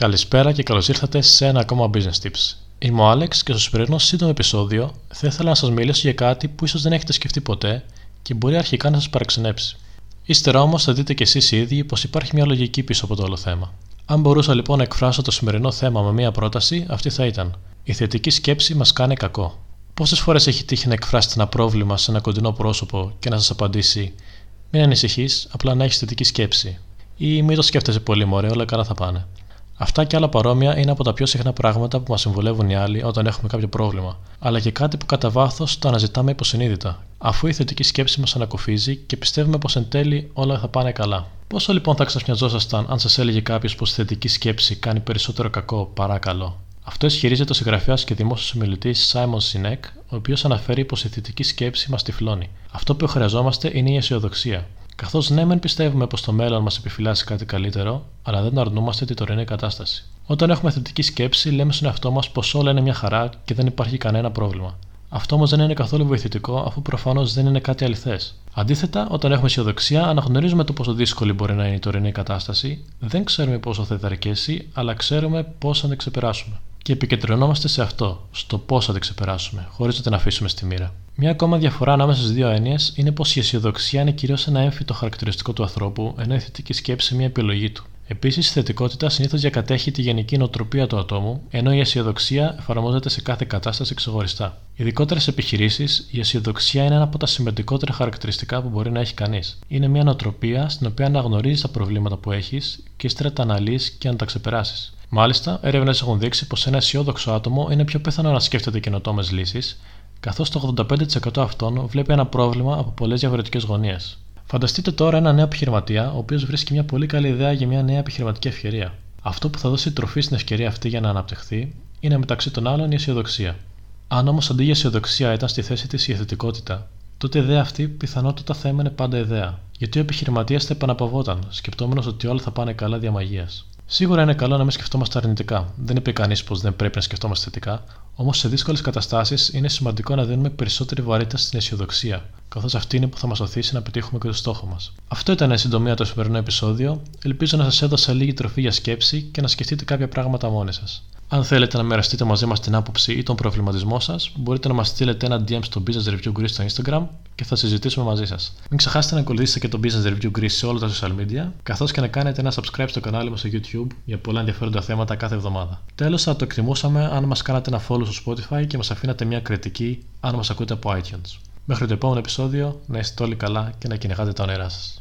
Καλησπέρα και καλώς ήρθατε σε ένα ακόμα Business Tips. Είμαι ο Άλεξ και στο σημερινό σύντομο επεισόδιο θα ήθελα να σας μιλήσω για κάτι που ίσως δεν έχετε σκεφτεί ποτέ και μπορεί αρχικά να σας παραξενέψει. Ύστερα όμως θα δείτε κι εσείς οι ίδιοι πως υπάρχει μια λογική πίσω από το όλο θέμα. Αν μπορούσα λοιπόν να εκφράσω το σημερινό θέμα με μια πρόταση, αυτή θα ήταν: Η θετική σκέψη μας κάνει κακό. Πόσες φορές έχει τύχει να εκφράσετε ένα πρόβλημα σε ένα κοντινό πρόσωπο και να σας απαντήσει: Μην ανησυχείς, απλά να έχεις θετική σκέψη. Ή μην το σκέφτεσαι πολύ, μωρέ, όλα καλά θα πάνε. Αυτά και άλλα παρόμοια είναι από τα πιο συχνά πράγματα που μας συμβουλεύουν οι άλλοι όταν έχουμε κάποιο πρόβλημα, αλλά και κάτι που κατά βάθος το αναζητάμε υποσυνείδητα, αφού η θετική σκέψη μας ανακοφίζει και πιστεύουμε πως εν τέλει όλα θα πάνε καλά. Πόσο λοιπόν θα ξαφνιαζόσασταν αν σας έλεγε κάποιος πως η θετική σκέψη κάνει περισσότερο κακό παρά καλό; Αυτό ισχυρίζεται ο συγγραφέας και δημόσιος ομιλητής Σάιμον Σινέκ, ο οποίος αναφέρει πως η θετική σκέψη μας τυφλώνει. Αυτό που χρειαζόμαστε είναι η αισιοδοξία. Καθώς ναι, μεν πιστεύουμε πως το μέλλον μας επιφυλάσσει κάτι καλύτερο, αλλά δεν αρνούμαστε τη τωρινή κατάσταση. Όταν έχουμε θετική σκέψη, λέμε στον εαυτό μας πως όλα είναι μια χαρά και δεν υπάρχει κανένα πρόβλημα. Αυτό όμως δεν είναι καθόλου βοηθητικό, αφού προφανώς δεν είναι κάτι αληθές. Αντίθετα, όταν έχουμε αισιοδοξία, αναγνωρίζουμε το πόσο δύσκολη μπορεί να είναι η τωρινή κατάσταση, δεν ξέρουμε πόσο θα διαρκέσει, αλλά ξέρουμε πώς θα την ξεπεράσουμε. Και επικεντρωνόμαστε σε αυτό, στο πώς θα την ξεπεράσουμε, χωρίς να την αφήσουμε στη μοίρα. Μια ακόμα διαφορά ανάμεσα στις δύο έννοιες είναι πως η αισιοδοξία είναι κυρίως ένα έμφυτο χαρακτηριστικό του ανθρώπου, ενώ η θετική σκέψη μια επιλογή του. Επίσης, η θετικότητα συνήθως διακατέχει τη γενική νοοτροπία του ατόμου, ενώ η αισιοδοξία εφαρμόζεται σε κάθε κατάσταση ξεχωριστά. Ειδικότερε επιχειρήσεις, η αισιοδοξία είναι ένα από τα σημαντικότερα χαρακτηριστικά που μπορεί να έχει κανείς. Είναι μια νοοτροπία στην οποία αναγνωρίζεις τα προβλήματα που έχεις και ύστερα τα αναλύεις και να τα ξεπεράσεις. Μάλιστα, έρευνες έχουν δείξει πως ένα αισιόδοξο άτομο είναι πιο πιθανό να σκέφτεται καινοτόμες λύσεις, καθώς το 85% αυτών βλέπει ένα πρόβλημα από πολλές διαφορετικές γωνίες. Φανταστείτε τώρα ένα νέο επιχειρηματία, ο οποίος βρίσκει μια πολύ καλή ιδέα για μια νέα επιχειρηματική ευκαιρία. Αυτό που θα δώσει τροφή στην ευκαιρία αυτή για να αναπτυχθεί είναι μεταξύ των άλλων η αισιοδοξία. Αν όμως αντί για αισιοδοξία ήταν στη θέση της η αισθητικότητα, τότε η ιδέα αυτή πιθανότατα θα έμενε πάντα ιδέα. Γιατί ο επιχειρηματίας θα επαναπαυόταν, σκεπτόμενος ότι όλα θα πάνε καλά διαμαγεία. Σίγουρα είναι καλό να μην σκεφτόμαστε αρνητικά. Δεν είπε κανείς πως δεν πρέπει να σκεφτόμαστε θετικά, Όμως σε δύσκολες καταστάσεις είναι σημαντικό να δίνουμε περισσότερη βαρύτητα στην αισιοδοξία, καθώς αυτή είναι που θα μας οθήσει να πετύχουμε και το στόχο μας. Αυτό ήταν η συντομία το σημερινό επεισόδιο. Ελπίζω να σας έδωσα λίγη τροφή για σκέψη και να σκεφτείτε κάποια πράγματα μόνοι σας. Αν θέλετε να μοιραστείτε μαζί μας την άποψη ή τον προβληματισμό σας, μπορείτε να μας στείλετε ένα DM στο Business Review Greece στο Instagram και θα συζητήσουμε μαζί σας. Μην ξεχάσετε να ακολουθήσετε και το Business Review Greece σε όλα τα social media, καθώς και να κάνετε ένα subscribe στο κανάλι μας στο YouTube για πολλά ενδιαφέροντα θέματα κάθε εβδομάδα. Τέλος, θα το εκτιμούσαμε αν μας κάνατε ένα follow στο Spotify και μας αφήνατε μια κριτική αν μας ακούτε από iTunes. Μέχρι το επόμενο επεισόδιο, να είστε όλοι καλά και να κυνηγάτε τα όνειρά σας.